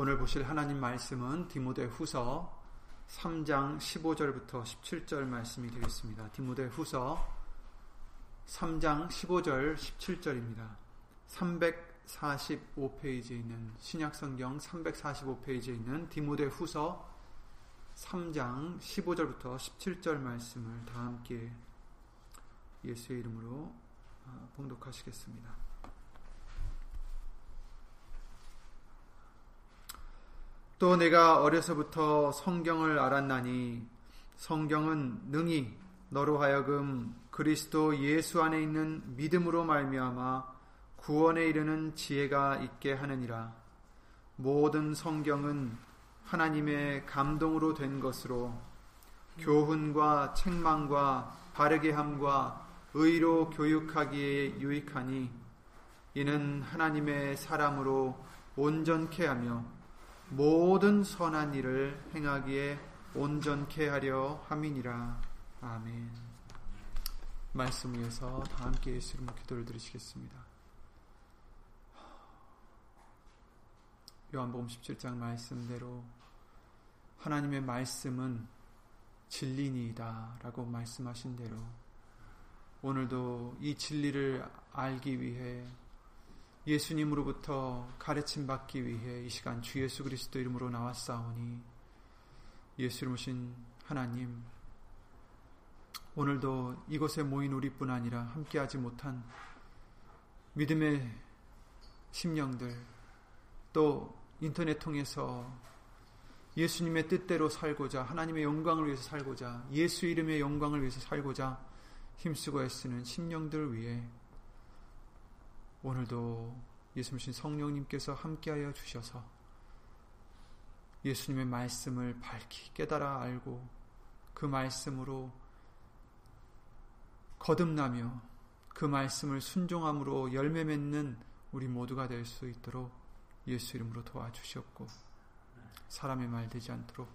오늘 보실 하나님 말씀은 디모데 후서 3장 15절부터 17절 말씀이 되겠습니다. 디모데 후서 3장 15절 17절입니다. 345페이지에 있는 신약성경 345페이지에 있는 디모데 후서 3장 15절부터 17절 말씀을 다 함께 예수의 이름으로 아, 봉독하시겠습니다. 또 내가 어려서부터 성경을 알았나니 성경은 능히 너로 하여금 그리스도 예수 안에 있는 믿음으로 말미암아 구원에 이르는 지혜가 있게 하느니라. 모든 성경은 하나님의 감동으로 된 것으로 교훈과 책망과 바르게 함과 의로 교육하기에 유익하니 이는 하나님의 사람으로 온전케 하며 모든 선한 일을 행하기에 온전케 하려 함이니라. 아멘. 말씀 위에서 다 함께 예수 이름으로 기도를 드리시겠습니다. 요한복음 17장 말씀대로 하나님의 말씀은 진리니이다 라고 말씀하신 대로 오늘도 이 진리를 알기 위해 예수님으로부터 가르침 받기 위해 이 시간 주 예수 그리스도 이름으로 나왔사오니 예수 이름으신 하나님 오늘도 이곳에 모인 우리뿐 아니라 함께하지 못한 믿음의 심령들 또 인터넷 통해서 예수님의 뜻대로 살고자 하나님의 영광을 위해서 살고자 예수 이름의 영광을 위해서 살고자 힘쓰고 애쓰는 심령들 위해 오늘도 예수님 성령님께서 함께하여 주셔서 예수님의 말씀을 밝히 깨달아 알고 그 말씀으로 거듭나며 그 말씀을 순종함으로 열매 맺는 우리 모두가 될 수 있도록 예수 이름으로 도와주셨고 사람의 말 되지 않도록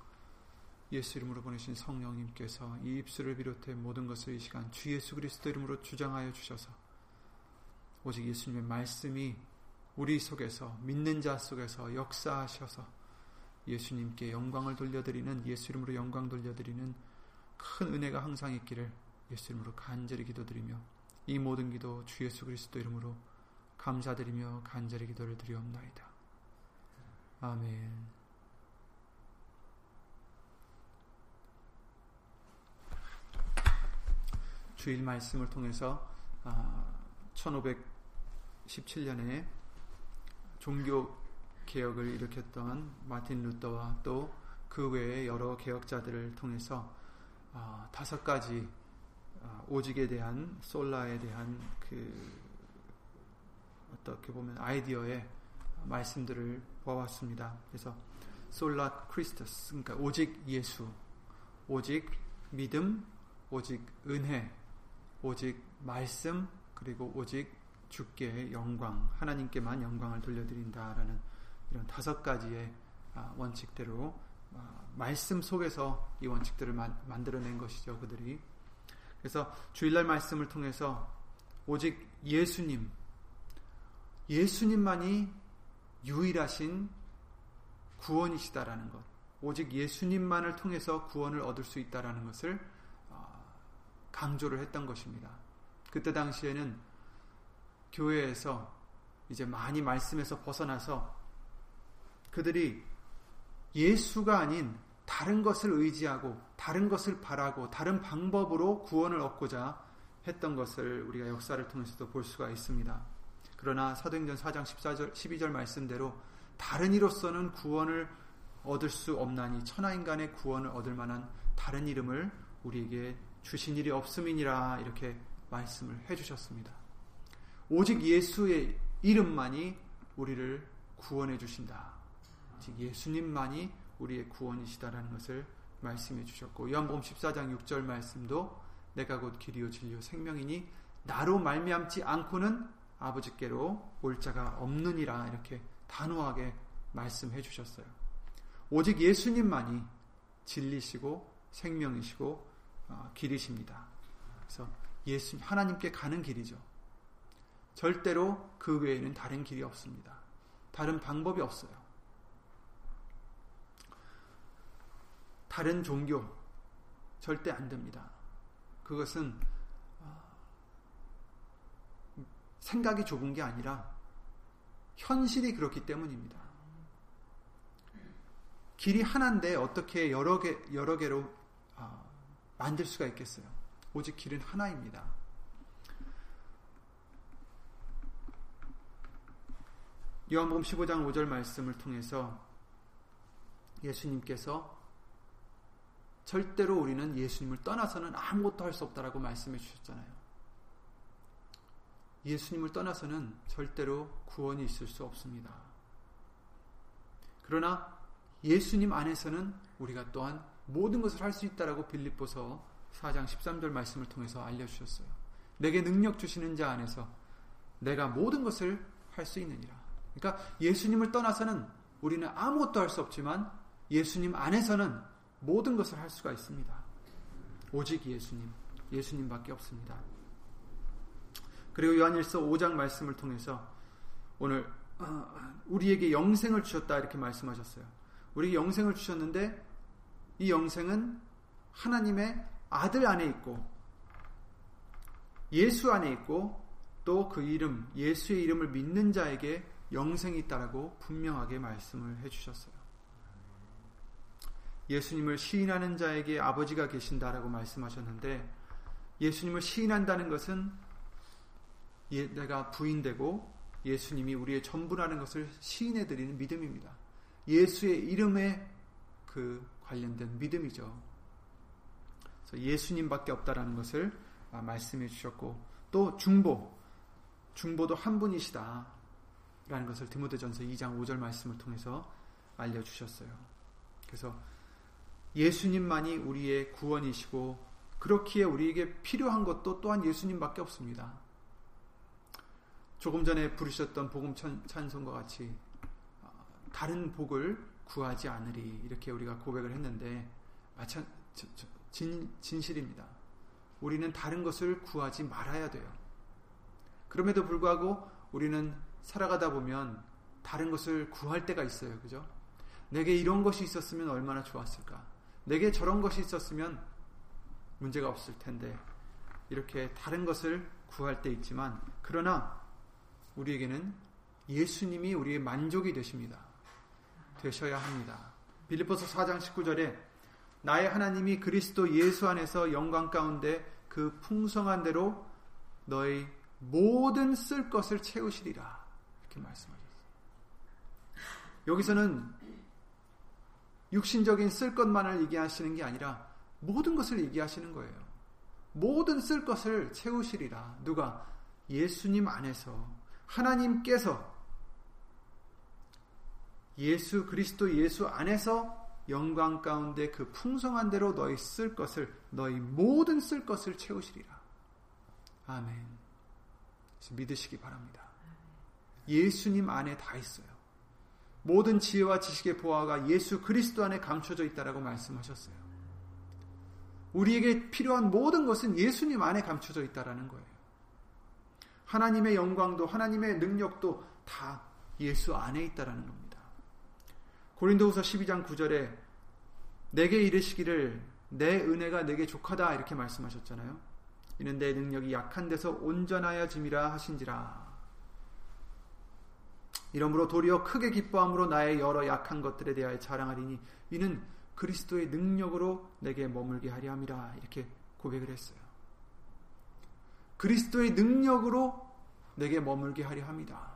예수 이름으로 보내신 성령님께서 이 입술을 비롯해 모든 것을 이 시간 주 예수 그리스도 이름으로 주장하여 주셔서 오직 예수님의 말씀이 우리 속에서 믿는 자 속에서 역사하셔서 예수님께 영광을 돌려드리는 예수 이름으로 영광 돌려드리는 큰 은혜가 항상 있기를 예수 이름으로 간절히 기도드리며 이 모든 기도 주 예수 그리스도 이름으로 감사드리며 간절히 기도를 드리옵나이다. 아멘. 주일 말씀을 통해서 1517년에 아, 종교 개혁을 일으켰던 마틴 루터와 또 그 외의 여러 개혁자들을 통해서 아, 다섯 가지 아, 오직에 대한 솔라에 대한 그 어떻게 보면 아이디어의 말씀들을 보았습니다. 그래서 솔라 크리스터스 그러니까 오직 예수, 오직 믿음, 오직 은혜, 오직 말씀 그리고 오직 주께 영광 하나님께만 영광을 돌려드린다라는 이런 다섯 가지의 아, 원칙대로 아, 말씀 속에서 이 원칙들을 만들어낸 것이죠 그들이 그래서 주일날 말씀을 통해서 오직 예수님 예수님만이 유일하신 구원이시다라는 것 오직 예수님만을 통해서 구원을 얻을 수 있다라는 것을 강조를 했던 것입니다. 그때 당시에는 교회에서 이제 많이 말씀에서 벗어나서 그들이 예수가 아닌 다른 것을 의지하고 다른 것을 바라고 다른 방법으로 구원을 얻고자 했던 것을 우리가 역사를 통해서도 볼 수가 있습니다. 그러나 사도행전 4장 14절 12절 말씀대로 다른 이로서는 구원을 얻을 수 없나니 천하 인간의 구원을 얻을 만한 다른 이름을 우리에게 주신 일이 없음이니라 이렇게 말씀을 해 주셨습니다. 오직 예수의 이름만이 우리를 구원해 주신다. 즉 예수님만이 우리의 구원이시다라는 것을 말씀해 주셨고 요한복음 14장 6절 말씀도 내가 곧 길이요 진리요 생명이니 나로 말미암지 않고는 아버지께로 올 자가 없느니라 이렇게 단호하게 말씀해 주셨어요. 오직 예수님만이 진리시고 생명이시고 어, 길이십니다. 그래서 예수 하나님께 가는 길이죠. 절대로 그 외에는 다른 길이 없습니다. 다른 방법이 없어요. 다른 종교 절대 안 됩니다. 그것은 어, 생각이 좁은 게 아니라 현실이 그렇기 때문입니다. 길이 하나인데 어떻게 여러 개 여러 개로 어, 만들 수가 있겠어요? 오직 길은 하나입니다. 요한복음 15장 5절 말씀을 통해서 예수님께서 절대로 우리는 예수님을 떠나서는 아무것도 할 수 없다라고 말씀해 주셨잖아요. 예수님을 떠나서는 절대로 구원이 있을 수 없습니다. 그러나 예수님 안에서는 우리가 또한 모든 것을 할 수 있다라고 빌립보서 4장 13절 말씀을 통해서 알려 주셨어요. 내게 능력 주시는 자 안에서 내가 모든 것을 할 수 있느니라. 그러니까 예수님을 떠나서는 우리는 아무것도 할 수 없지만 예수님 안에서는 모든 것을 할 수가 있습니다. 오직 예수님, 예수님밖에 없습니다. 그리고 요한일서 5장 말씀을 통해서 오늘 어, 우리에게 영생을 주셨다 이렇게 말씀하셨어요. 우리에게 영생을 주셨는데 이 영생은 하나님의 아들 안에 있고 예수 안에 있고 또 그 이름 예수의 이름을 믿는 자에게 영생이 있다라고 분명하게 말씀을 해 주셨어요. 예수님을 시인하는 자에게 아버지가 계신다라고 말씀하셨는데 예수님을 시인한다는 것은 예, 내가 부인되고 예수님이 우리의 전부라는 것을 시인해 드리는 믿음입니다. 예수의 이름에 그 관련된 믿음이죠. 예수님밖에 없다라는 것을 아, 말씀해 주셨고 또 중보 중보도 한 분이시다 라는 것을 디모데전서 2장 5절 말씀을 통해서 알려 주셨어요. 그래서 예수님만이 우리의 구원이시고 그렇기에 우리에게 필요한 것도 또한 예수님밖에 없습니다. 조금 전에 부르셨던 복음 찬송과 같이 어, 다른 복을 구하지 않으리 이렇게 우리가 고백을 했는데 진, 진실입니다. 우리는 다른 것을 구하지 말아야 돼요. 그럼에도 불구하고 우리는 살아가다 보면 다른 것을 구할 때가 있어요. 그죠? 내게 이런 것이 있었으면 얼마나 좋았을까? 내게 저런 것이 있었으면 문제가 없을 텐데 이렇게 다른 것을 구할 때 있지만 그러나 우리에게는 예수님이 우리의 만족이 되십니다. 되셔야 합니다. 빌리포스 4장 19절에 나의 하나님이 그리스도 예수 안에서 영광 가운데 그 풍성한 대로 너의 모든 쓸 것을 채우시리라 이렇게 말씀하셨어요. 여기서는 육신적인 쓸 것만을 얘기하시는 게 아니라 모든 것을 얘기하시는 거예요. 모든 쓸 것을 채우시리라. 누가? 예수님 안에서 하나님께서 예수 그리스도 예수 안에서 영광 가운데 그 풍성한 대로 너희 쓸 것을 너희 모든 쓸 것을 채우시리라. 아멘. 믿으시기 바랍니다. 예수님 안에 다 있어요. 모든 지혜와 지식의 보화가 예수 그리스도 안에 감춰져 있다라고 말씀하셨어요. 우리에게 필요한 모든 것은 예수님 안에 감춰져 있다라는 거예요. 하나님의 영광도 하나님의 능력도 다 예수 안에 있다라는 겁니다. 고린도후서 12장 9절에 내게 이르시기를 내 은혜가 내게 족하다 이렇게 말씀하셨잖아요. 이는 내 능력이 약한 데서 온전하여 짐이라 하신지라. 이러므로 도리어 크게 기뻐함으로 나의 여러 약한 것들에 대하여 자랑하리니 이는 그리스도의 능력으로 내게 머물게 하리 함이라 이렇게 고백을 했어요. 그리스도의 능력으로 내게 머물게 하려 합니다.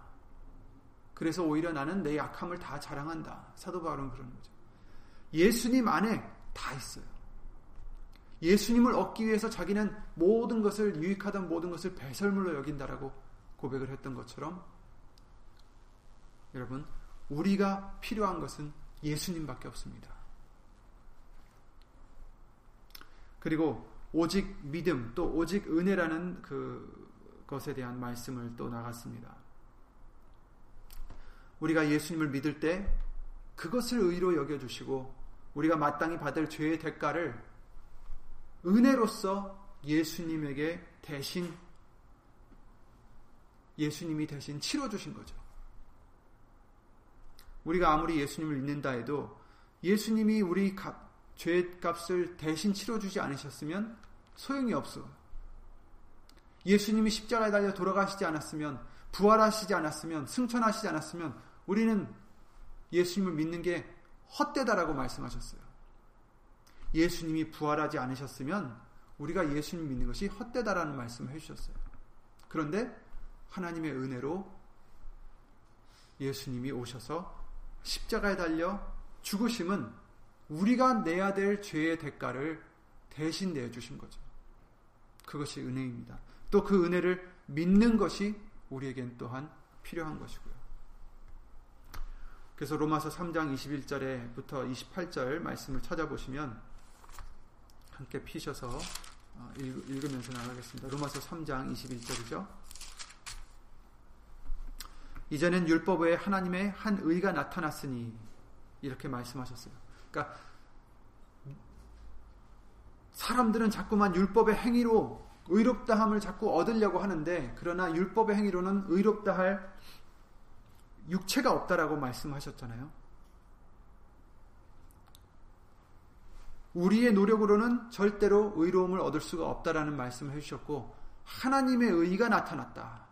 그래서 오히려 나는 내 약함을 다 자랑한다. 사도 바울은 그런 거죠. 예수님 안에 다 있어요. 예수님을 얻기 위해서 자기는 모든 것을 유익하던 모든 것을 배설물로 여긴다라고 고백을 했던 것처럼 여러분, 우리가 필요한 것은 예수님밖에 없습니다. 그리고 오직 믿음 또 오직 은혜라는 그 것에 대한 말씀을 또 나갔습니다. 우리가 예수님을 믿을 때 그것을 의로 여겨 주시고 우리가 마땅히 받을 죄의 대가를 은혜로서 예수님에게 대신 예수님이 대신 치러 주신 거죠. 우리가 아무리 예수님을 믿는다 해도 예수님이 우리 죄값을 대신 치러주지 않으셨으면 소용이 없어. 예수님이 십자가에 달려 돌아가시지 않았으면, 부활하시지 않았으면, 승천하시지 않았으면, 우리는 예수님을 믿는 게 헛되다라고 말씀하셨어요. 예수님이 부활하지 않으셨으면, 우리가 예수님 믿는 것이 헛되다라는 말씀을 해주셨어요. 그런데 하나님의 은혜로 예수님이 오셔서 십자가에 달려 죽으심은 우리가 내야 될 죄의 대가를 대신 내주신 거죠. 그것이 은혜입니다. 또 그 은혜를 믿는 것이 우리에겐 또한 필요한 것이고요. 그래서 로마서 3장 21절에부터 28절 말씀을 찾아보시면 함께 피셔서 어, 읽으면서 나가겠습니다. 로마서 3장 21절이죠. 이제는 율법 외에 하나님의 한 의가 나타났으니 이렇게 말씀하셨어요. 그러니까 사람들은 자꾸만 율법의 행위로 의롭다함을 자꾸 얻으려고 하는데 그러나 율법의 행위로는 의롭다 할 육체가 없다라고 말씀하셨잖아요. 우리의 노력으로는 절대로 의로움을 얻을 수가 없다라는 말씀을 해주셨고 하나님의 의가 나타났다.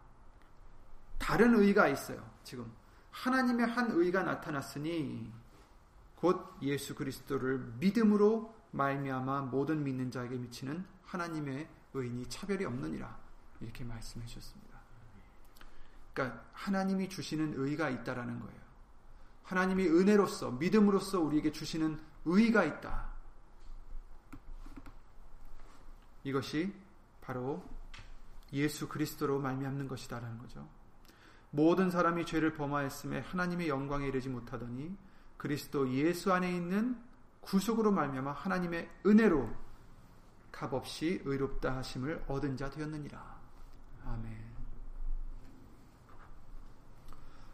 다른 의가 있어요. 지금 하나님의 한 의가 나타났으니 곧 예수 그리스도를 믿음으로 말미암아 모든 믿는 자에게 미치는 하나님의 의인이 차별이 없느니라 이렇게 말씀해 주셨습니다. 그러니까 하나님이 주시는 의가 있다라는 거예요. 하나님이 은혜로서 믿음으로써 우리에게 주시는 의가 있다. 이것이 바로 예수 그리스도로 말미암는 것이다라는 거죠. 모든 사람이 죄를 범하였음에 하나님의 영광에 이르지 못하더니 그리스도 예수 안에 있는 구속으로 말미암아 하나님의 은혜로 값없이 의롭다 하심을 얻은 자 되었느니라. 아멘.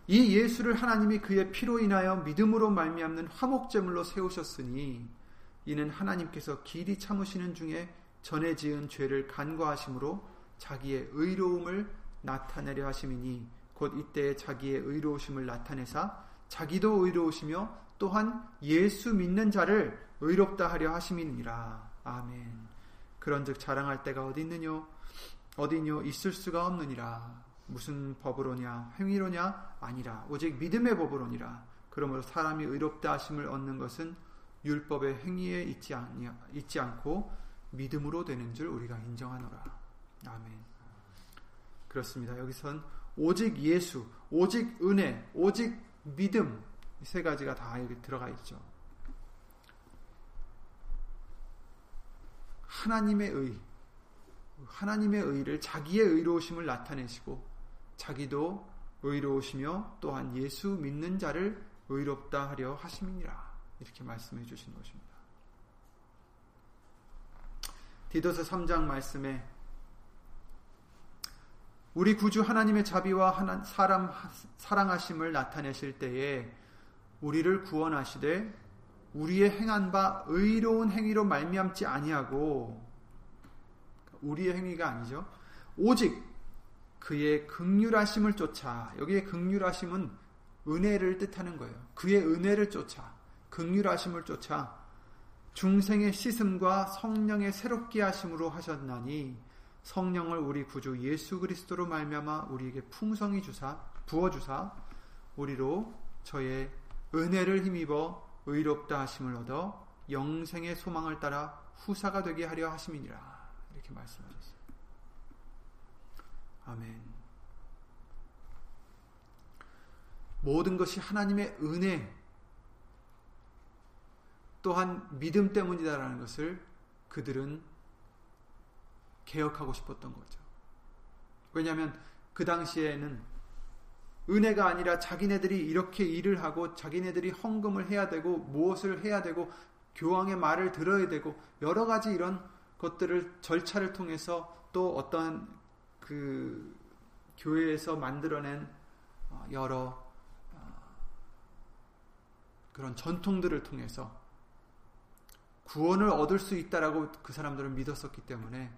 이 예수를 하나님이 그의 피로 인하여 믿음으로 말미암는 화목제물로 세우셨으니 이는 하나님께서 길이 참으시는 중에 전에 지은 죄를 간과하심으로 자기의 의로움을 나타내려 하심이니 곧 이때 자기의 의로우심을 나타내사 자기도 의로우시며 또한 예수 믿는 자를 의롭다 하려 하심이니라. 아멘. 그런즉 자랑할 때가 어디 있느뇨? 어디뇨? 있을 수가 없느니라. 무슨 법으로냐? 행위로냐? 아니라 오직 믿음의 법으로니라. 그러므로 사람이 의롭다 하심을 얻는 것은 율법의 행위에 있지, 않, 있지 않고 믿음으로 되는 줄 우리가 인정하노라. 아멘. 그렇습니다. 여기선 오직 예수, 오직 은혜, 오직 믿음 이세 가지가 다 여기 들어가 있죠. 하나님의 의, 하나님의 의를 자기의 의로우심을 나타내시고 자기도 의로우시며 또한 예수 믿는 자를 의롭다 하려 하심이니라 이렇게 말씀해 주신 것입니다. 디도서 3장 말씀에 우리 구주 하나님의 자비와 사람 사랑하심을 나타내실 때에 우리를 구원하시되 우리의 행한 바 의로운 행위로 말미암지 아니하고 우리의 행위가 아니죠. 오직 그의 극률하심을 쫓아 여기에 극률하심은 은혜를 뜻하는 거예요. 그의 은혜를 쫓아 극률하심을 쫓아 중생의 씻음과 성령의 새롭게 하심으로 하셨나니 성령을 우리 구주 예수 그리스도로 말미암아 우리에게 풍성히 주사 부어 주사 우리로 저의 은혜를 힘입어 의롭다 하심을 얻어 영생의 소망을 따라 후사가 되게 하려 하심이니라 이렇게 말씀하셨어요. 아멘. 모든 것이 하나님의 은혜 또한 믿음 때문이다라는 것을 그들은 개혁하고 싶었던 거죠. 왜냐하면 그 당시에는 은혜가 아니라 자기네들이 이렇게 일을 하고 자기네들이 헌금을 해야 되고 무엇을 해야 되고 교황의 말을 들어야 되고 여러 가지 이런 것들을 절차를 통해서 또 어떤 그 교회에서 만들어낸 어, 여러 어, 그런 전통들을 통해서 구원을 얻을 수 있다라고 그 사람들은 믿었었기 때문에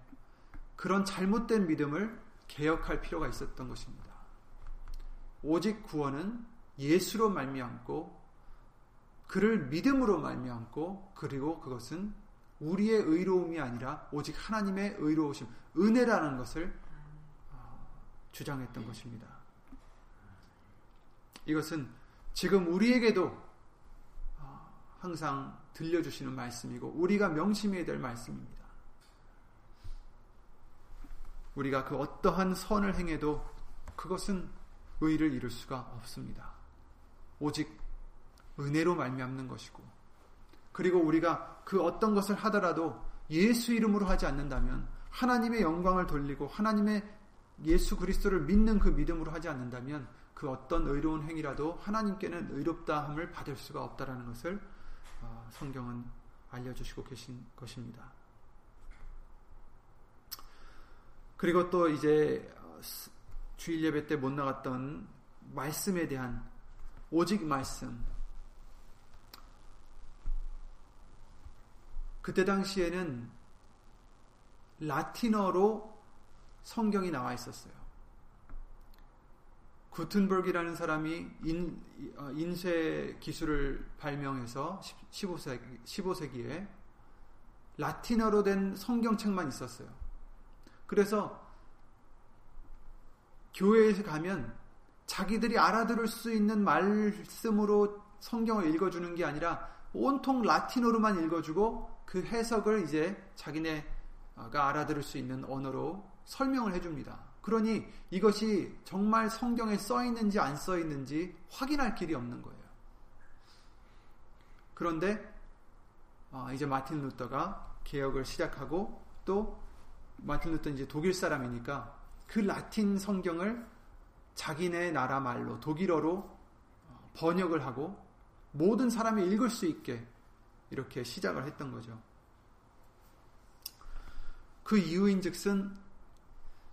그런 잘못된 믿음을 개혁할 필요가 있었던 것입니다. 오직 구원은 예수로 말미암고 그를 믿음으로 말미암고 그리고 그것은 우리의 의로움이 아니라 오직 하나님의 의로우심, 은혜라는 것을 어, 주장했던 것입니다. 이것은 지금 우리에게도 어, 항상 들려주시는 말씀이고 우리가 명심해야 될 말씀입니다. 우리가 그 어떠한 선을 행해도 그것은 의를 이룰 수가 없습니다. 오직 은혜로 말미암는 것이고 그리고 우리가 그 어떤 것을 하더라도 예수 이름으로 하지 않는다면 하나님의 영광을 돌리고 하나님의 예수 그리스도를 믿는 그 믿음으로 하지 않는다면 그 어떤 의로운 행위라도 하나님께는 의롭다함을 받을 수가 없다라는 것을 어, 성경은 알려주시고 계신 것입니다. 그리고 또 이제 어, 주일 예배 때 못 나갔던 말씀에 대한 오직 말씀. 그때 당시에는 라틴어로 성경이 나와 있었어요. 구텐버그라는 사람이 인, 어, 인쇄 기술을 발명해서 15세기, 15세기에 라틴어로 된 성경책만 있었어요. 그래서 교회에 가면 자기들이 알아들을 수 있는 말씀으로 성경을 읽어주는 게 아니라 온통 라틴어로만 읽어주고 그 해석을 이제 자기네가 알아들을 수 있는 언어로 설명을 해줍니다. 그러니 이것이 정말 성경에 써 있는지 안 써 있는지 확인할 길이 없는 거예요. 그런데 아, 이제 마틴 루터가 개혁을 시작하고 또 마틴 루터는 이제 독일 사람이니까 그 라틴 성경을 자기네 나라 말로 독일어로 번역을 하고 모든 사람이 읽을 수 있게 이렇게 시작을 했던 거죠. 그 이유인즉슨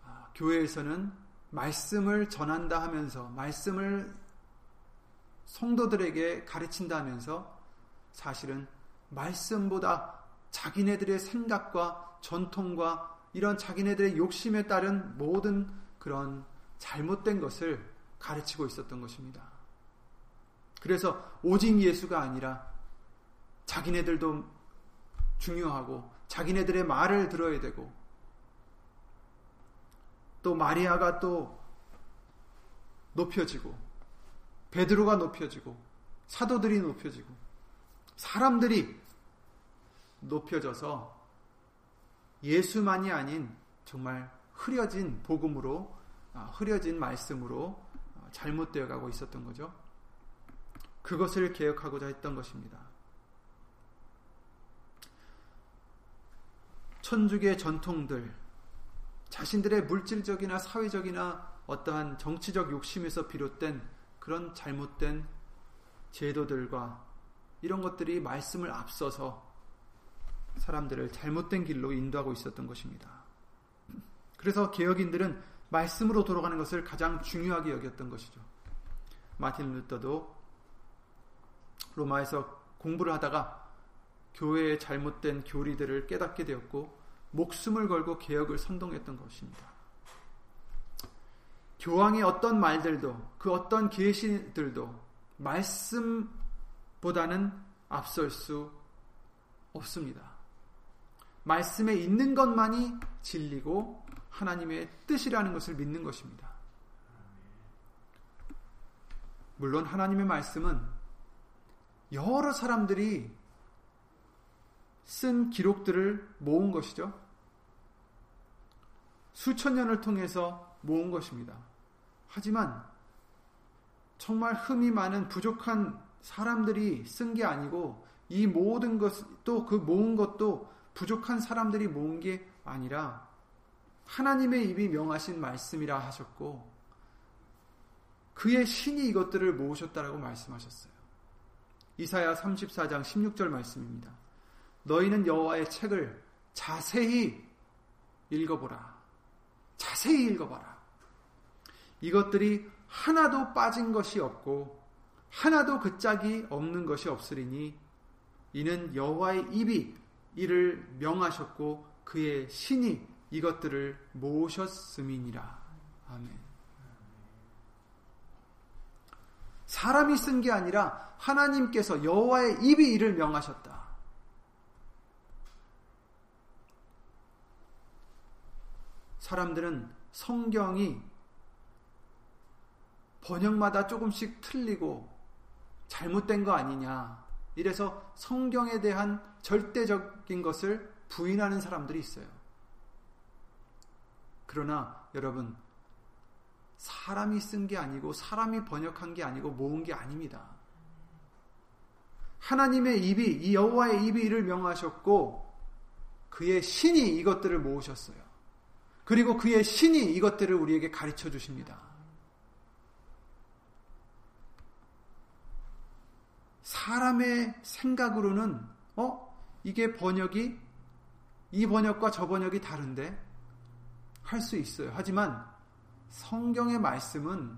아, 교회에서는 말씀을 전한다 하면서 말씀을 성도들에게 가르친다 하면서 사실은 말씀보다 자기네들의 생각과 전통과 이런 자기네들의 욕심에 따른 모든 그런 잘못된 것을 가르치고 있었던 것입니다. 그래서 오직 예수가 아니라 자기네들도 중요하고 자기네들의 말을 들어야 되고 또 마리아가 또 높여지고 베드로가 높여지고 사도들이 높여지고 사람들이 높여져서 예수만이 아닌 정말 흐려진 복음으로 아, 흐려진 말씀으로 어, 잘못되어 가고 있었던 거죠. 그것을 개혁하고자 했던 것입니다. 천주교의 전통들, 자신들의 물질적이나 사회적이나 어떠한 정치적 욕심에서 비롯된 그런 잘못된 제도들과 이런 것들이 말씀을 앞서서 사람들을 잘못된 길로 인도하고 있었던 것입니다. 그래서 개혁인들은 말씀으로 돌아가는 것을 가장 중요하게 여겼던 것이죠. 마틴 루터도 로마에서 공부를 하다가 교회의 잘못된 교리들을 깨닫게 되었고 목숨을 걸고 개혁을 선동했던 것입니다. 교황의 어떤 말들도 그 어떤 계시들도 말씀보다는 앞설 수 없습니다. 말씀에 있는 것만이 진리고 하나님의 뜻이라는 것을 믿는 것입니다. 물론 하나님의 말씀은 여러 사람들이 쓴 기록들을 모은 것이죠. 수천 년을 통해서 모은 것입니다. 하지만 정말 흠이 많은 부족한 사람들이 쓴 게 아니고 이 모든 것, 또 그 모은 것도 부족한 사람들이 모은 게 아니라 하나님의 입이 명하신 말씀이라 하셨고 그의 신이 이것들을 모으셨다라고 말씀하셨어요. 이사야 34장 16절 말씀입니다. 너희는 여호와의 책을 자세히 읽어보라. 자세히 읽어봐라. 이것들이 하나도 빠진 것이 없고 하나도 그 짝이 없는 것이 없으리니 이는 여호와의 입이 이를 명하셨고 그의 신이 이것들을 모으셨음이니라. 아멘. 사람이 쓴 게 아니라 하나님께서 여호와의 입이 이를 명하셨다. 사람들은 성경이 번역마다 조금씩 틀리고 잘못된 거 아니냐. 이래서 성경에 대한 절대적인 것을 부인하는 사람들이 있어요. 그러나 여러분, 사람이 쓴 게 아니고 사람이 번역한 게 아니고 모은 게 아닙니다. 하나님의 입이 이 여호와의 입이 이를 명하셨고 그의 신이 이것들을 모으셨어요. 그리고 그의 신이 이것들을 우리에게 가르쳐 주십니다. 사람의 생각으로는 어 이게 번역이 이 번역과 저 번역이 다른데 할 수 있어요. 하지만 성경의 말씀은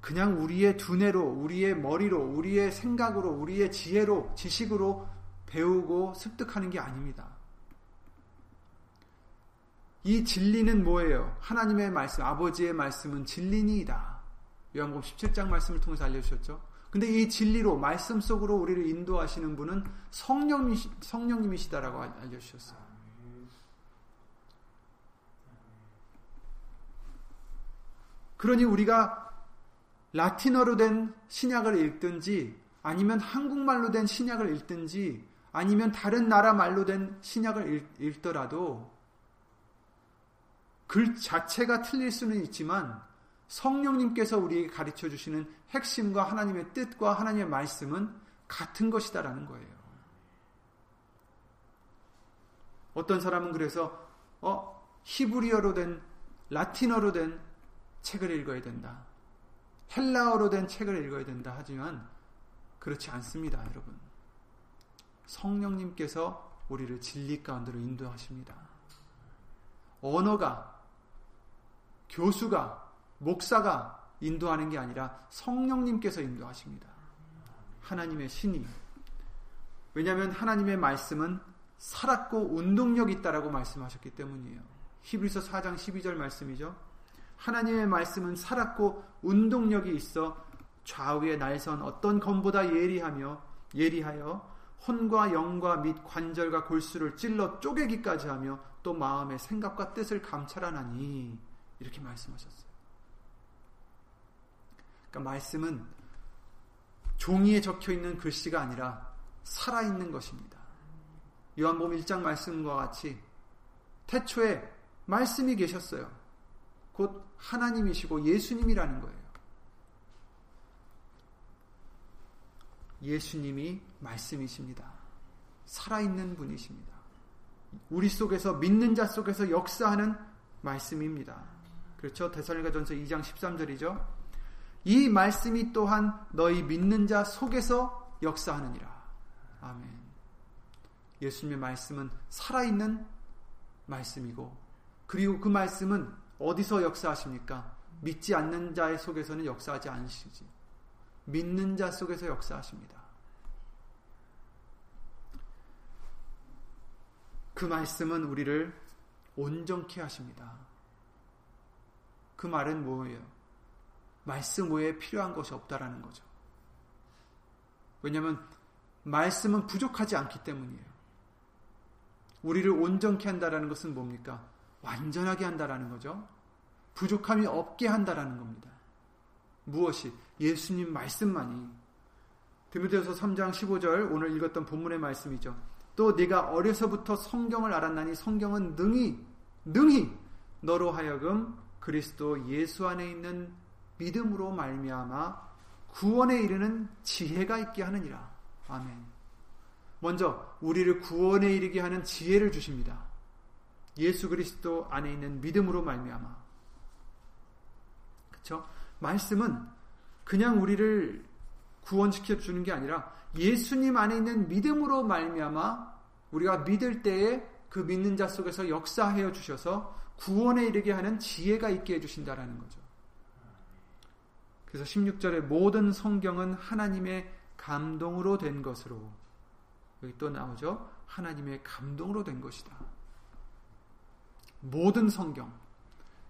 그냥 우리의 두뇌로, 우리의 머리로, 우리의 생각으로, 우리의 지혜로, 지식으로 배우고 습득하는 게 아닙니다. 이 진리는 뭐예요? 하나님의 말씀, 아버지의 말씀은 진리니이다. 요한복음 17장 말씀을 통해서 알려주셨죠. 근데 이 진리로, 말씀 속으로 우리를 인도하시는 분은 성령이, 성령님이시다라고 알려 주셨어요. 그러니 우리가 라틴어로 된 신약을 읽든지 아니면 한국말로 된 신약을 읽든지 아니면 다른 나라 말로 된 신약을 읽, 더라도 글 자체가 틀릴 수는 있지만 성령님께서 우리에게 가르쳐 주시는 핵심과 하나님의 뜻과 하나님의 말씀은 같은 것이다라는 거예요. 어떤 사람은 그래서 어 히브리어로 된 라틴어로 된 책을 읽어야 된다. 헬라어로 된 책을 읽어야 된다. 하지만 그렇지 않습니다, 여러분. 성령님께서 우리를 진리 가운데로 인도하십니다. 언어가, 교수가, 목사가 인도하는 게 아니라 성령님께서 인도하십니다. 하나님의 신이. 왜냐하면 하나님의 말씀은 살았고 운동력 있다라고 말씀하셨기 때문이에요. 히브리서 4장 12절 말씀이죠. 하나님의 말씀은 살았고 운동력이 있어 좌우의 날선 어떤 검보다 예리하며 예리하여 혼과 영과 및 관절과 골수를 찔러 쪼개기까지 하며 또 마음의 생각과 뜻을 감찰하나니 이렇게 말씀하셨어요. 그러니까 말씀은 종이에 적혀 있는 글씨가 아니라 살아 있는 것입니다. 요한복음 1장 말씀과 같이 태초에 말씀이 계셨어요. 곧 하나님이시고 예수님이라는 거예요. 예수님이 말씀이십니다. 살아있는 분이십니다. 우리 속에서 믿는 자 속에서 역사하는 말씀입니다. 그렇죠? 데살리가 전서 2장 13절이죠. 이 말씀이 또한 너희 믿는 자 속에서 역사하느니라. 아멘. 예수님의 말씀은 살아있는 말씀이고 그리고 그 말씀은 어디서 역사하십니까? 믿지 않는 자의 속에서는 역사하지 않으시지. 믿는 자 속에서 역사하십니다. 그 말씀은 우리를 온전케 하십니다. 그 말은 뭐예요? 말씀 외에 필요한 것이 없다라는 거죠. 왜냐하면 말씀은 부족하지 않기 때문이에요. 우리를 온전케 한다라는 것은 뭡니까? 완전하게 한다라는 거죠. 부족함이 없게 한다라는 겁니다. 무엇이? 예수님 말씀만이. 디모데서 3장 15절 오늘 읽었던 본문의 말씀이죠. 또 네가 어려서부터 성경을 알았나니 성경은 능히 능히 너로 하여금 그리스도 예수 안에 있는 믿음으로 말미암아 구원에 이르는 지혜가 있게 하느니라. 아멘. 먼저 우리를 구원에 이르게 하는 지혜를 주십니다. 예수 그리스도 안에 있는 믿음으로 말미암아. 그렇죠? 말씀은 그냥 우리를 구원시켜 주는 게 아니라 예수님 안에 있는 믿음으로 말미암아 우리가 믿을 때에 그 믿는 자 속에서 역사하여 주셔서 구원에 이르게 하는 지혜가 있게 해 주신다라는 거죠. 그래서 16절에 모든 성경은 하나님의 감동으로 된 것으로 여기 또 나오죠. 하나님의 감동으로 된 것이다. 모든 성경,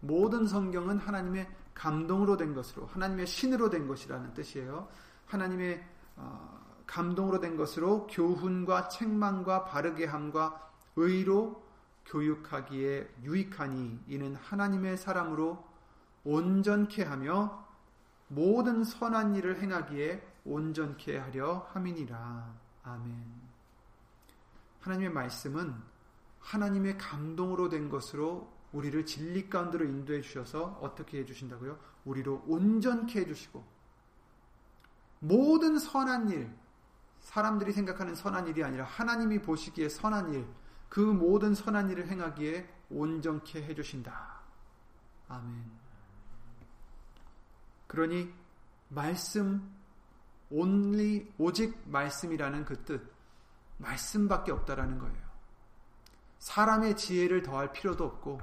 모든 성경은 하나님의 감동으로 된 것으로 하나님의 신으로 된 것이라는 뜻이에요. 하나님의 어, 감동으로 된 것으로 교훈과 책망과 바르게 함과 의로 교육하기에 유익하니 이는 하나님의 사람으로 온전케 하며 모든 선한 일을 행하기에 온전케 하려 함이니라. 아멘. 하나님의 말씀은 하나님의 감동으로 된 것으로 우리를 진리 가운데로 인도해 주셔서 어떻게 해 주신다고요? 우리로 온전케 해 주시고 모든 선한 일, 사람들이 생각하는 선한 일이 아니라 하나님이 보시기에 선한 일, 그 모든 선한 일을 행하기에 온전케 해 주신다. 아멘. 그러니 말씀 only 오직 말씀이라는 그 뜻, 말씀밖에 없다라는 거예요. 사람의 지혜를 더할 필요도 없고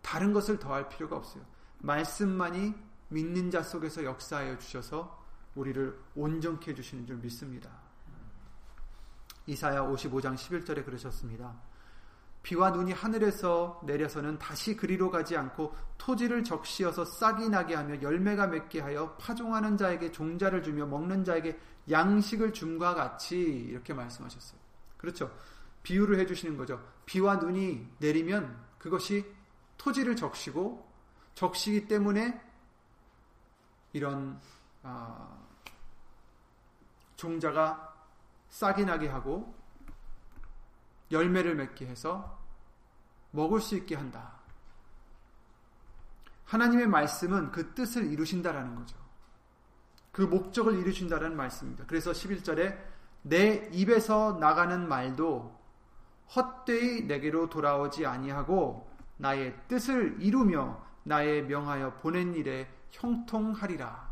다른 것을 더할 필요가 없어요. 말씀만이 믿는 자 속에서 역사하여 주셔서 우리를 온전케 해 주시는 줄 믿습니다. 이사야 55장 11절에 그러셨습니다. 비와 눈이 하늘에서 내려서는 다시 그리로 가지 않고 토지를 적시어서 싹이 나게 하며 열매가 맺게 하여 파종하는 자에게 종자를 주며 먹는 자에게 양식을 줌과 같이 이렇게 말씀하셨어요. 그렇죠. 비유를 해주시는 거죠. 비와 눈이 내리면 그것이 토지를 적시고 적시기 때문에 이런 아, 종자가 싹이 나게 하고 열매를 맺게 해서 먹을 수 있게 한다. 하나님의 말씀은 그 뜻을 이루신다라는 거죠. 그 목적을 이루신다라는 말씀입니다. 그래서 11절에 내 입에서 나가는 말도 헛되이 내게로 돌아오지 아니하고 나의 뜻을 이루며 나의 명하여 보낸 일에 형통하리라.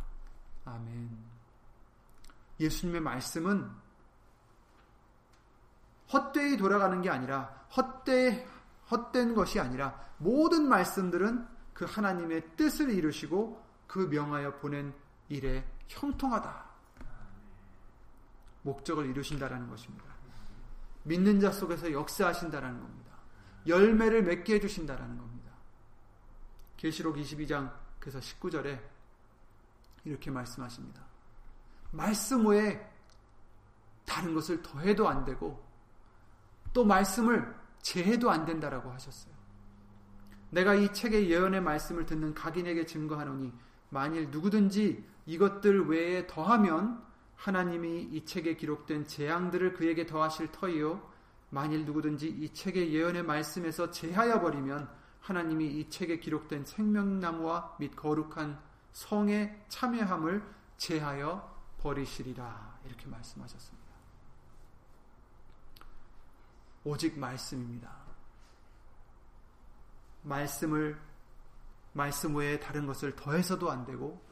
아멘. 예수님의 말씀은 헛되이 돌아가는 게 아니라 헛되 헛된 것이 아니라 모든 말씀들은 그 하나님의 뜻을 이루시고 그 명하여 보낸 일에 형통하다. 목적을 이루신다라는 것입니다. 믿는 자 속에서 역사하신다라는 겁니다. 열매를 맺게 해주신다라는 겁니다. 계시록 22장 그래서 19절에 이렇게 말씀하십니다. 말씀 외에 다른 것을 더해도 안 되고 또 말씀을 제해도 안 된다라고 하셨어요. 내가 이 책의 예언의 말씀을 듣는 각인에게 증거하노니 만일 누구든지 이것들 외에 더하면 하나님이 이 책에 기록된 재앙들을 그에게 더하실 터이요 만일 누구든지 이 책의 예언의 말씀에서 제하여 버리면 하나님이 이 책에 기록된 생명나무와 및 거룩한 성의 참여함을 제하여 버리시리라 이렇게 말씀하셨습니다. 오직 말씀입니다. 말씀을 말씀 외에 다른 것을 더해서도 안 되고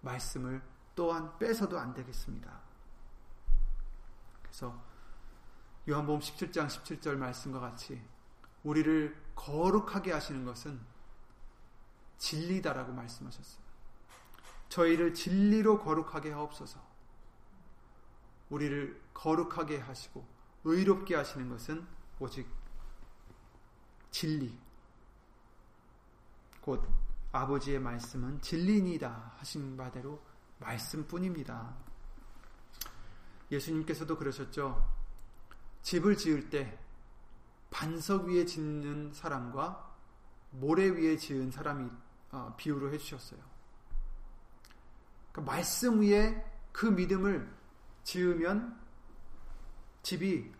말씀을 또한 빼서도 안 되겠습니다. 그래서 요한복음 17장 17절 말씀과 같이 우리를 거룩하게 하시는 것은 진리다라고 말씀하셨어요. 저희를 진리로 거룩하게 하옵소서. 우리를 거룩하게 하시고 의롭게 하시는 것은 오직 진리. 곧 아버지의 말씀은 진리니다 하신 바대로 말씀뿐입니다. 예수님께서도 그러셨죠. 집을 지을 때 반석 위에 짓는 사람과 모래 위에 지은 사람이 어, 비유를 해주셨어요. 그러니까 말씀 위에 그 믿음을 지으면 집이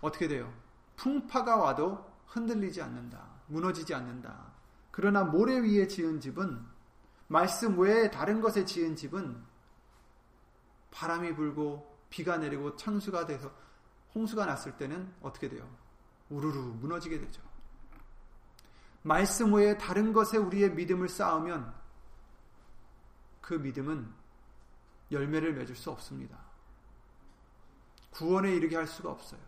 어떻게 돼요? 풍파가 와도 흔들리지 않는다. 무너지지 않는다. 그러나 모래 위에 지은 집은 말씀 외에 다른 것에 지은 집은 바람이 불고 비가 내리고 창수가 돼서 홍수가 났을 때는 어떻게 돼요? 우르르 무너지게 되죠. 말씀 외에 다른 것에 우리의 믿음을 쌓으면 그 믿음은 열매를 맺을 수 없습니다. 구원에 이르게 할 수가 없어요.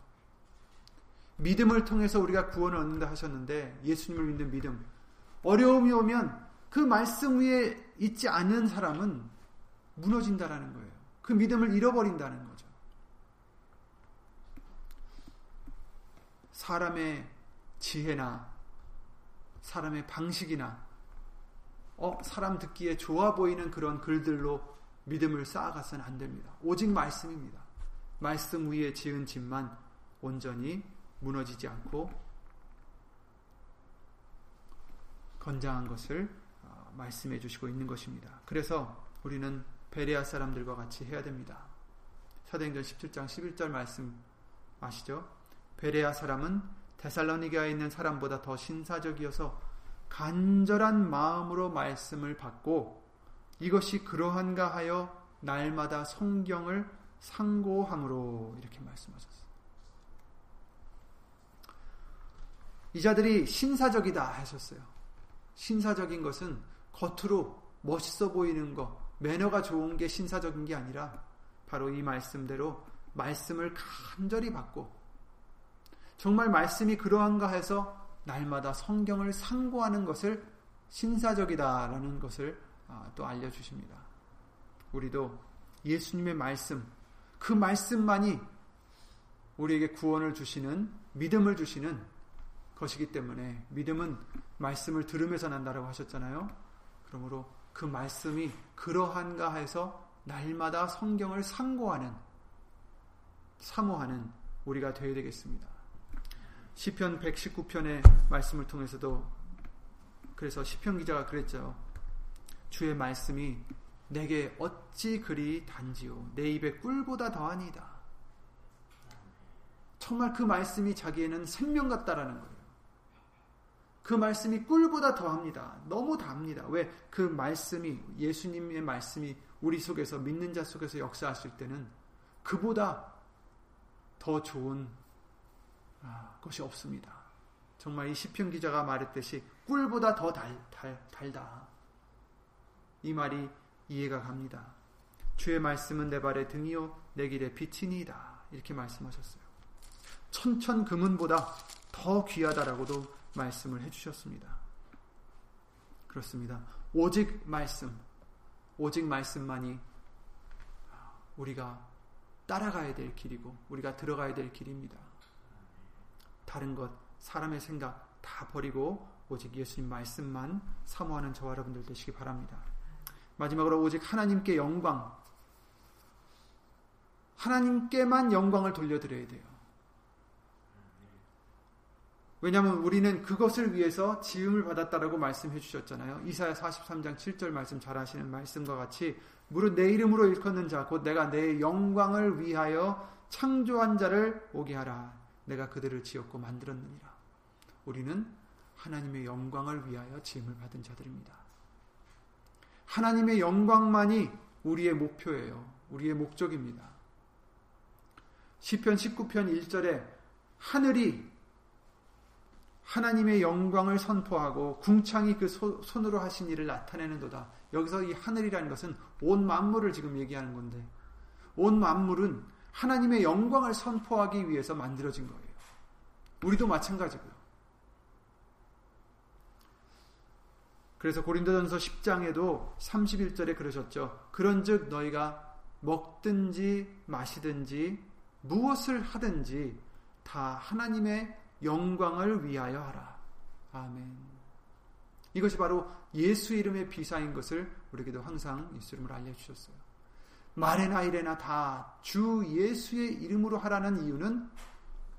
믿음을 통해서 우리가 구원을 얻는다 하셨는데 예수님을 믿는 믿음 어려움이 오면 그 말씀 위에 있지 않은 사람은 무너진다라는 거예요. 그 믿음을 잃어버린다는 거죠. 사람의 지혜나 사람의 방식이나 어, 사람 듣기에 좋아 보이는 그런 글들로 믿음을 쌓아가서는 안 됩니다. 오직 말씀입니다. 말씀 위에 지은 집만 온전히 무너지지 않고 건장한 것을 어, 말씀해 주시고 있는 것입니다. 그래서 우리는 베레아 사람들과 같이 해야 됩니다. 사도행전 17장 11절 말씀 아시죠? 베레아 사람은 데살로니가에 있는 사람보다 더 신사적이어서 간절한 마음으로 말씀을 받고 이것이 그러한가 하여 날마다 성경을 상고함으로 이렇게 말씀하셨어요. 이 자들이 신사적이다 하셨어요. 신사적인 것은 겉으로 멋있어 보이는 것, 매너가 좋은 게 신사적인 게 아니라 바로 이 말씀대로 말씀을 간절히 받고 정말 말씀이 그러한가 해서 날마다 성경을 상고하는 것을 신사적이다라는 것을 아, 또 알려주십니다. 우리도 예수님의 말씀, 그 말씀만이 우리에게 구원을 주시는, 믿음을 주시는 것이기 때문에 믿음은 말씀을 들으면서 난다라고 하셨잖아요. 그러므로 그 말씀이 그러한가 해서 날마다 성경을 상고하는, 사모하는 우리가 되어야 되겠습니다. 시편 119편의 말씀을 통해서도 그래서 시편 기자가 그랬죠. 주의 말씀이 내게 어찌 그리 단지요 내 입에 꿀보다 더하니다. 정말 그 말씀이 자기에는 생명 같다라는 거예요. 그 말씀이 꿀보다 더합니다. 너무 답니다. 왜? 그 말씀이 예수님의 말씀이 우리 속에서 믿는 자 속에서 역사하실 때는 그보다 더 좋은 아, 것이 없습니다. 정말 이 시편 기자가 말했듯이 꿀보다 더 달, 달, 달다. 이 말이 이해가 갑니다. 주의 말씀은 내 발의 등이요 내 길의 빛이니이다. 이렇게 말씀하셨어요. 천천 금은보다 더 귀하다라고도 말씀을 해주셨습니다. 그렇습니다. 오직 말씀, 오직 말씀만이 우리가 따라가야 될 길이고 우리가 들어가야 될 길입니다. 다른 것, 사람의 생각 다 버리고 오직 예수님 말씀만 사모하는 저와 여러분들 되시기 바랍니다. 마지막으로 오직 하나님께 영광, 하나님께만 영광을 돌려드려야 돼요. 왜냐하면 우리는 그것을 위해서 지음을 받았다라고 말씀해 주셨잖아요. 이사야 43장 7절 말씀 잘 아시는 말씀과 같이 무릇 내 이름으로 일컫는 자 곧 내가 내 영광을 위하여 창조한 자를 오게 하라. 내가 그들을 지었고 만들었느니라. 우리는 하나님의 영광을 위하여 지음을 받은 자들입니다. 하나님의 영광만이 우리의 목표예요. 우리의 목적입니다. 시편 19편 1절에 하늘이 하나님의 영광을 선포하고 궁창이 그 손으로 하신 일을 나타내는도다. 여기서 이 하늘이라는 것은 온 만물을 지금 얘기하는 건데 온 만물은 하나님의 영광을 선포하기 위해서 만들어진 거예요. 우리도 마찬가지고요. 그래서 고린도전서 10장에도 31절에 그러셨죠. 그런즉 너희가 먹든지 마시든지 무엇을 하든지 다 하나님의 영광을 위하여 하라. 아멘. 이것이 바로 예수 이름의 비사인 것을 우리에게도 항상 예수 이름을 알려주셨어요. 말에나 이래나 다 주 예수의 이름으로 하라는 이유는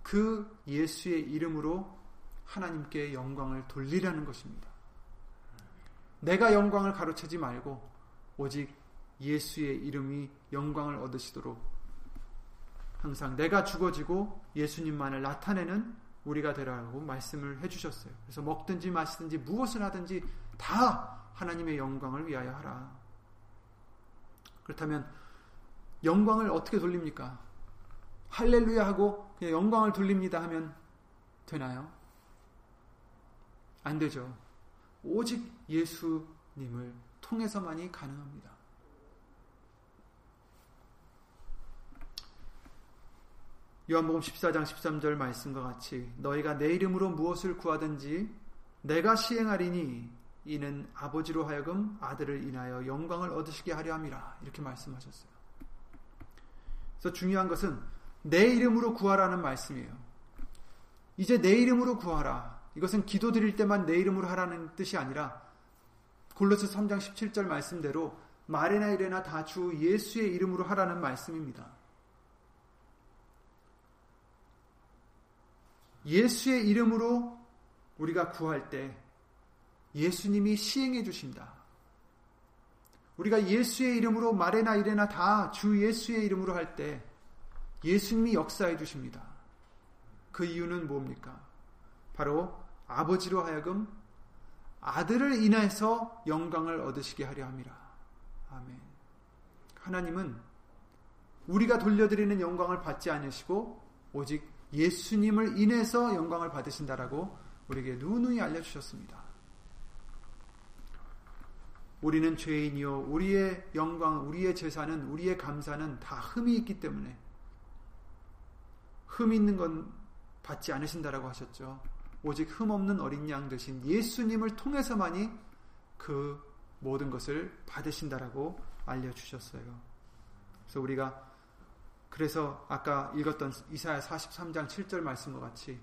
그 예수의 이름으로 하나님께 영광을 돌리라는 것입니다. 내가 영광을 가로채지 말고 오직 예수의 이름이 영광을 얻으시도록 항상 내가 죽어지고 예수님만을 나타내는 우리가 되라고 말씀을 해주셨어요. 그래서 먹든지 마시든지 무엇을 하든지 다 하나님의 영광을 위하여 하라. 그렇다면 영광을 어떻게 돌립니까? 할렐루야 하고 그냥 영광을 돌립니다 하면 되나요? 안 되죠. 오직 예수님을 통해서만이 가능합니다. 요한복음 14장 13절 말씀과 같이 너희가 내 이름으로 무엇을 구하든지 내가 시행하리니 이는 아버지로 하여금 아들을 인하여 영광을 얻으시게 하려 함이라 이렇게 말씀하셨어요. 그래서 중요한 것은 내 이름으로 구하라는 말씀이에요. 이제 내 이름으로 구하라. 이것은 기도 드릴 때만 내 이름으로 하라는 뜻이 아니라 골로새 3장 17절 말씀대로 말이나 이래나 다 주 예수의 이름으로 하라는 말씀입니다. 예수의 이름으로 우리가 구할 때 예수님이 시행해 주신다. 우리가 예수의 이름으로 말해나 이래나 다 주 예수의 이름으로 할 때 예수님이 역사해 주십니다. 그 이유는 뭡니까? 바로 아버지로 하여금 아들을 인해서 영광을 얻으시게 하려 함이라. 아멘. 하나님은 우리가 돌려드리는 영광을 받지 않으시고 오직 예수님을 인해서 영광을 받으신다라고 우리에게 누누이 알려주셨습니다. 우리는 죄인이요. 우리의 영광, 우리의 제사는, 우리의 감사는 다 흠이 있기 때문에 흠 있는 건 받지 않으신다라고 하셨죠. 오직 흠 없는 어린 양 되신 예수님을 통해서만이 그 모든 것을 받으신다라고 알려주셨어요. 그래서 우리가 그래서 아까 읽었던 이사야 43장 7절 말씀과 같이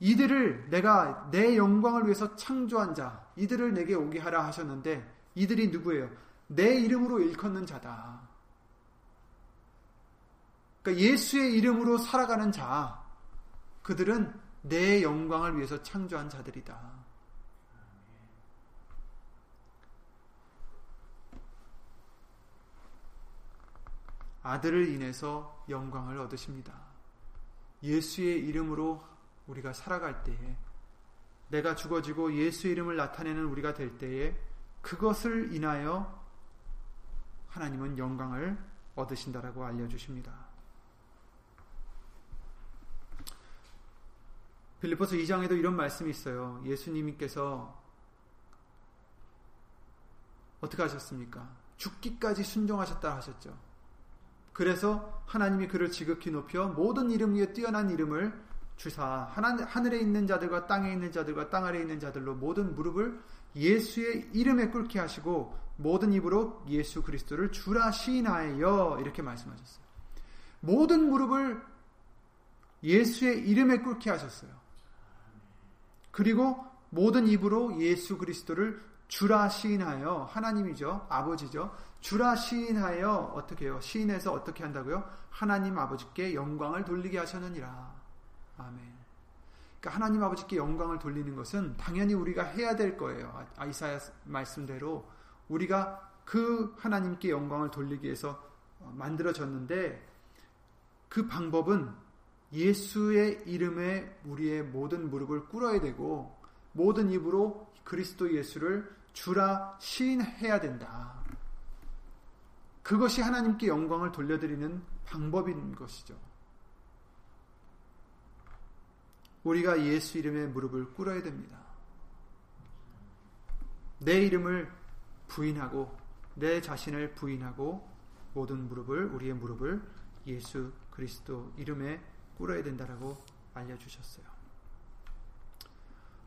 이들을 내가 내 영광을 위해서 창조한 자, 이들을 내게 오게 하라 하셨는데 이들이 누구예요? 내 이름으로 일컫는 자다. 그러니까 예수의 이름으로 살아가는 자, 그들은 내 영광을 위해서 창조한 자들이다. 아들을 인해서 영광을 얻으십니다. 예수의 이름으로 우리가 살아갈 때에 내가 죽어지고 예수 이름을 나타내는 우리가 될 때에 그것을 인하여 하나님은 영광을 얻으신다라고 알려주십니다. 빌리포스 2장에도 이런 말씀이 있어요. 예수님께서 어떻게 하셨습니까? 죽기까지 순종하셨다 하셨죠. 그래서 하나님이 그를 지극히 높여 모든 이름 위에 뛰어난 이름을 주사 하늘에 있는 자들과 땅에 있는 자들과 땅 아래에 있는 자들로 모든 무릎을 예수의 이름에 꿇게 하시고 모든 입으로 예수 그리스도를 주라 시인하여 이렇게 말씀하셨어요. 모든 무릎을 예수의 이름에 꿇게 하셨어요. 그리고 모든 입으로 예수 그리스도를 주라 시인하여 하나님이죠. 아버지죠. 주라 시인하여 어떻게 해요? 시인해서 어떻게 한다고요? 하나님 아버지께 영광을 돌리게 하셨느니라. 아멘. 그러니까 하나님 아버지께 영광을 돌리는 것은 당연히 우리가 해야 될 거예요. 아이사야 말씀대로 우리가 그 하나님께 영광을 돌리기 위해서 만들어졌는데 그 방법은 예수의 이름에 우리의 모든 무릎을 꿇어야 되고 모든 입으로 그리스도 예수를 주라 시인해야 된다. 그것이 하나님께 영광을 돌려드리는 방법인 것이죠. 우리가 예수 이름에 무릎을 꿇어야 됩니다. 내 이름을 부인하고 내 자신을 부인하고 모든 무릎을 우리의 무릎을 예수 그리스도 이름에 꿇어야 된다라고 알려 주셨어요.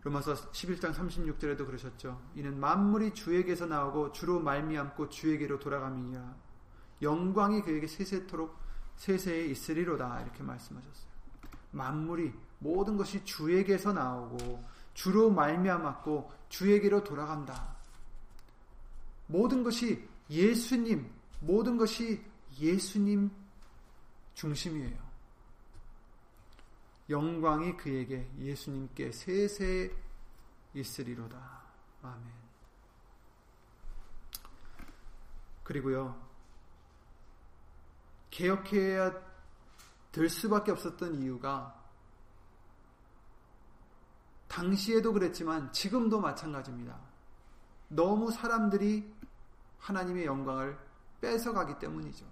로마서 11장 36절에도 그러셨죠. 이는 만물이 주에게서 나오고 주로 말미암고 주에게로 돌아감이니라. 영광이 그에게 세세토록 세세에 있으리로다 이렇게 말씀하셨어요. 만물이 모든 것이 주에게서 나오고 주로 말미암았고 주에게로 돌아간다. 모든 것이 예수님, 모든 것이 예수님 중심이에요. 영광이 그에게 예수님께 세세 있으리로다. 아멘. 그리고요, 개혁해야 될 수밖에 없었던 이유가 당시에도 그랬지만 지금도 마찬가지입니다. 너무 사람들이 하나님의 영광을 뺏어가기 때문이죠.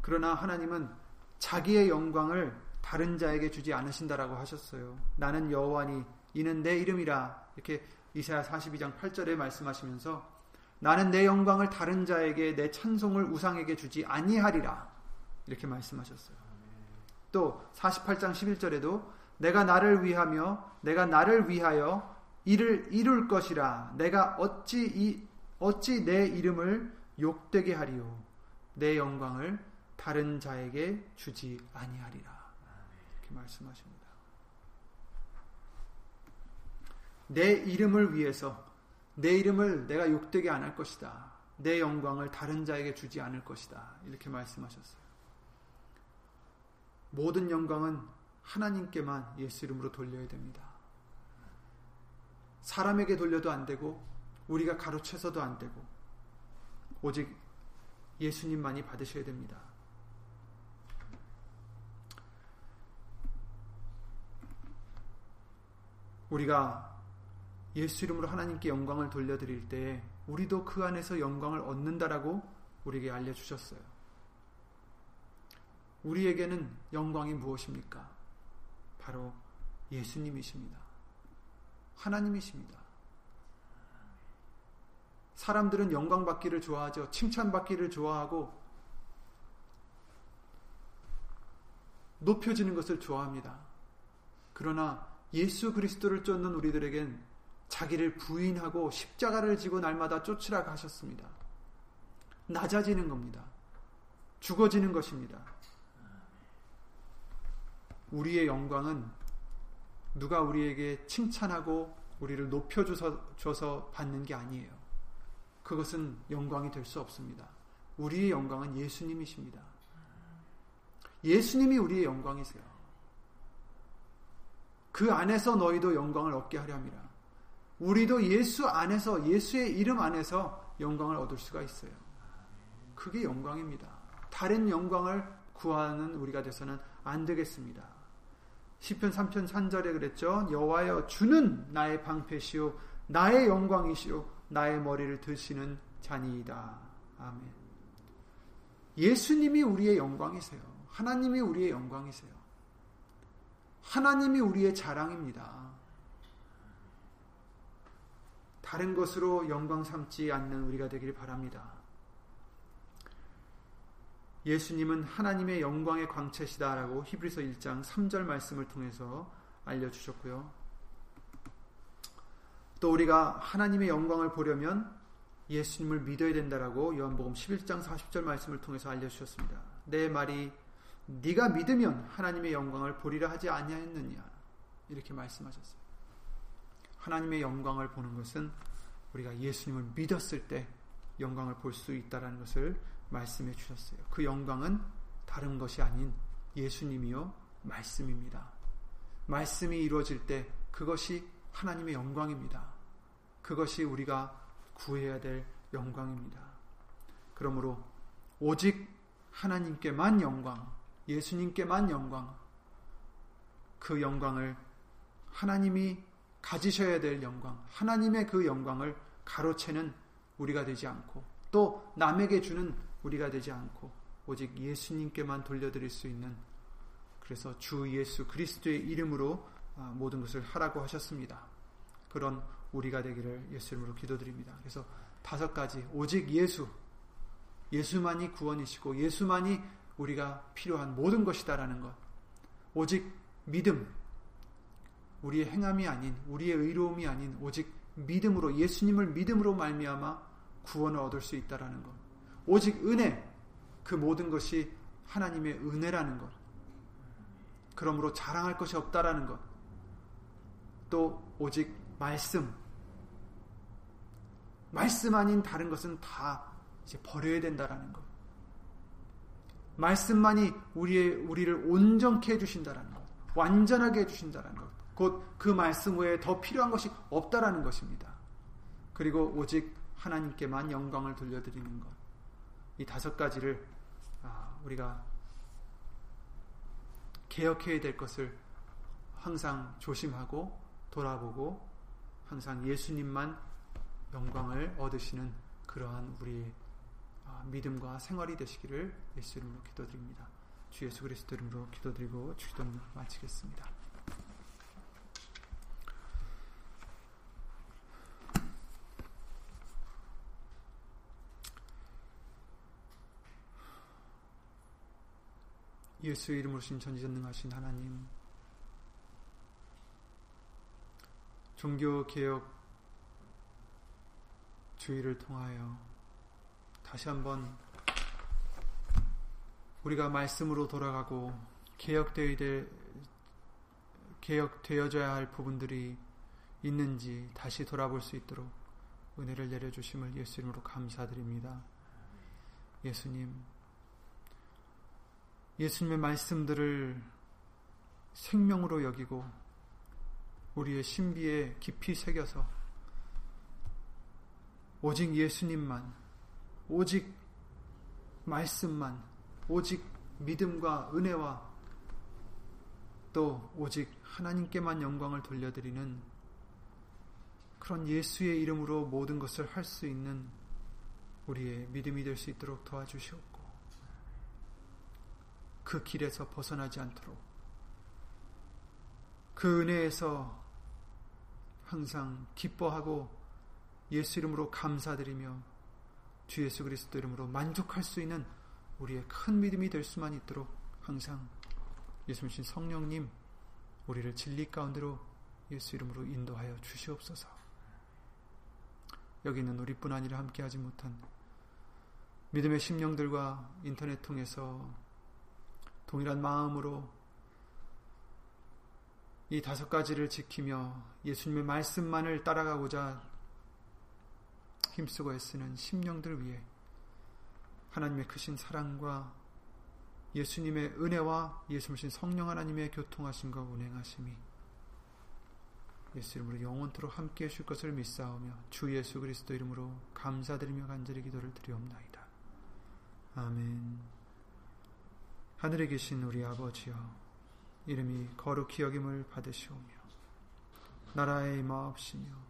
그러나 하나님은 자기의 영광을 다른 자에게 주지 않으신다라고 하셨어요. 나는 여호와니 이는 내 이름이라 이렇게 이사야 42장 8절에 말씀하시면서 나는 내 영광을 다른 자에게 내 찬송을 우상에게 주지 아니하리라 이렇게 말씀하셨어요. 또 48장 11절에도 내가 나를 위하며 내가 나를 위하여 이를 이룰 것이라 내가 어찌 이 어찌 내 이름을 욕되게 하리요 내 영광을 다른 자에게 주지 아니하리라 이렇게 말씀하십니다. 내 이름을 위해서 내 이름을 내가 욕되게 안 할 것이다. 내 영광을 다른 자에게 주지 않을 것이다. 이렇게 말씀하셨어요. 모든 영광은 하나님께만 예수 이름으로 돌려야 됩니다. 사람에게 돌려도 안 되고 우리가 가로채서도 안 되고 오직 예수님만이 받으셔야 됩니다. 우리가 예수 이름으로 하나님께 영광을 돌려드릴 때 우리도 그 안에서 영광을 얻는다라고 우리에게 알려주셨어요. 우리에게는 영광이 무엇입니까? 바로 예수님이십니다. 하나님이십니다. 사람들은 영광 받기를 좋아하죠. 칭찬 받기를 좋아하고 높여지는 것을 좋아합니다. 그러나 예수 그리스도를 쫓는 우리들에겐 자기를 부인하고 십자가를 지고 날마다 쫓으라 하셨습니다. 낮아지는 겁니다. 죽어지는 것입니다. 우리의 영광은 누가 우리에게 칭찬하고 우리를 높여줘서 받는 게 아니에요. 그것은 영광이 될 수 없습니다. 우리의 영광은 예수님이십니다. 예수님이 우리의 영광이세요. 그 안에서 너희도 영광을 얻게 하려 함이라. 우리도 예수 안에서 예수의 이름 안에서 영광을 얻을 수가 있어요. 그게 영광입니다. 다른 영광을 구하는 우리가 돼서는 안 되겠습니다. 시편 3편 3절에 그랬죠. 여호와여 주는 나의 방패시요 나의 영광이시요 나의 머리를 드시는 자니이다. 아멘. 예수님이 우리의 영광이세요. 하나님이 우리의 영광이세요. 하나님이 우리의 자랑입니다. 다른 것으로 영광 삼지 않는 우리가 되길 바랍니다. 예수님은 하나님의 영광의 광채시다라고 히브리서 1장 3절 말씀을 통해서 알려주셨고요. 또 우리가 하나님의 영광을 보려면 예수님을 믿어야 된다라고 요한복음 11장 40절 말씀을 통해서 알려주셨습니다. 내 말이 네가 믿으면 하나님의 영광을 보리라 하지 아니하였느냐 이렇게 말씀하셨어요. 하나님의 영광을 보는 것은 우리가 예수님을 믿었을 때 영광을 볼 수 있다라는 것을 말씀해 주셨어요. 그 영광은 다른 것이 아닌 예수님이요 말씀입니다. 말씀이 이루어질 때 그것이 하나님의 영광입니다. 그것이 우리가 구해야 될 영광입니다. 그러므로 오직 하나님께만 영광, 예수님께만 영광, 그 영광을 하나님이 가지셔야 될 영광, 하나님의 그 영광을 가로채는 우리가 되지 않고 또 남에게 주는 우리가 되지 않고 오직 예수님께만 돌려드릴 수 있는 그래서 주 예수 그리스도의 이름으로 아, 모든 것을 하라고 하셨습니다. 그런 우리가 되기를 예수 이름으로 기도드립니다. 그래서 다섯 가지 오직 예수 예수만이 구원이시고 예수만이 우리가 필요한 모든 것이다라는 것. 오직 믿음 우리의 행함이 아닌 우리의 의로움이 아닌 오직 믿음으로 예수님을 믿음으로 말미암아 구원을 얻을 수 있다라는 것. 오직 은혜 그 모든 것이 하나님의 은혜라는 것. 그러므로 자랑할 것이 없다라는 것. 또 오직 말씀. 말씀 아닌 다른 것은 다 이제 버려야 된다라는 것. 말씀만이 우리의 우리를 온전케 해 주신다라는 것. 완전하게 해 주신다라는 것. 곧 그 말씀 외에 더 필요한 것이 없다라는 것입니다. 그리고 오직 하나님께만 영광을 돌려드리는 것. 이 다섯 가지를 아, 우리가 개혁해야 될 것을 항상 조심하고 돌아보고 항상 예수님만 영광을 얻으시는 그러한 우리의 아, 믿음과 생활이 되시기를 예수 이름으로 기도드립니다. 주 예수 그리스도 이름으로 기도드리고 주기도를 마치겠습니다. 예수 이름으로 신 전지전능하신 하나님 종교개혁 주의를 통하여 다시 한번 우리가 말씀으로 돌아가고 개혁되어야 될 개혁되어져야 할 부분들이 있는지 다시 돌아볼 수 있도록 은혜를 내려 주심을 예수 이름으로 감사드립니다. 예수님, 예수님의 말씀들을 생명으로 여기고 우리의 신비에 깊이 새겨서 오직 예수님만, 오직 말씀만, 오직 믿음과 은혜와 또 오직 하나님께만 영광을 돌려드리는 그런 예수의 이름으로 모든 것을 할 수 있는 우리의 믿음이 될 수 있도록 도와주시옵고 그 길에서 벗어나지 않도록 그 은혜에서 항상 기뻐하고 예수 이름으로 감사드리며 주 예수 그리스도 이름으로 만족할 수 있는 우리의 큰 믿음이 될 수만 있도록 항상 예수님 성령님 우리를 진리 가운데로 예수 이름으로 인도하여 주시옵소서. 여기는 우리뿐 아니라 함께하지 못한 믿음의 심령들과 인터넷 통해서 동일한 마음으로 이 다섯 가지를 지키며 예수님의 말씀만을 따라가고자 힘쓰고 애쓰는 심령들 위해 하나님의 크신 사랑과 예수님의 은혜와 예수님 성령 하나님의 교통하심과 운행하심이 예수 이름으로 영원토록 함께 해줄 것을 믿사오며 주 예수 그리스도 이름으로 감사드리며 간절히 기도를 드리옵나이다. 아멘 하늘에 계신 우리 아버지여 이름이 거룩히 여김을 받으시오며 나라의 임하옵시며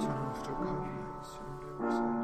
저는 부족하게 예수님께 역사해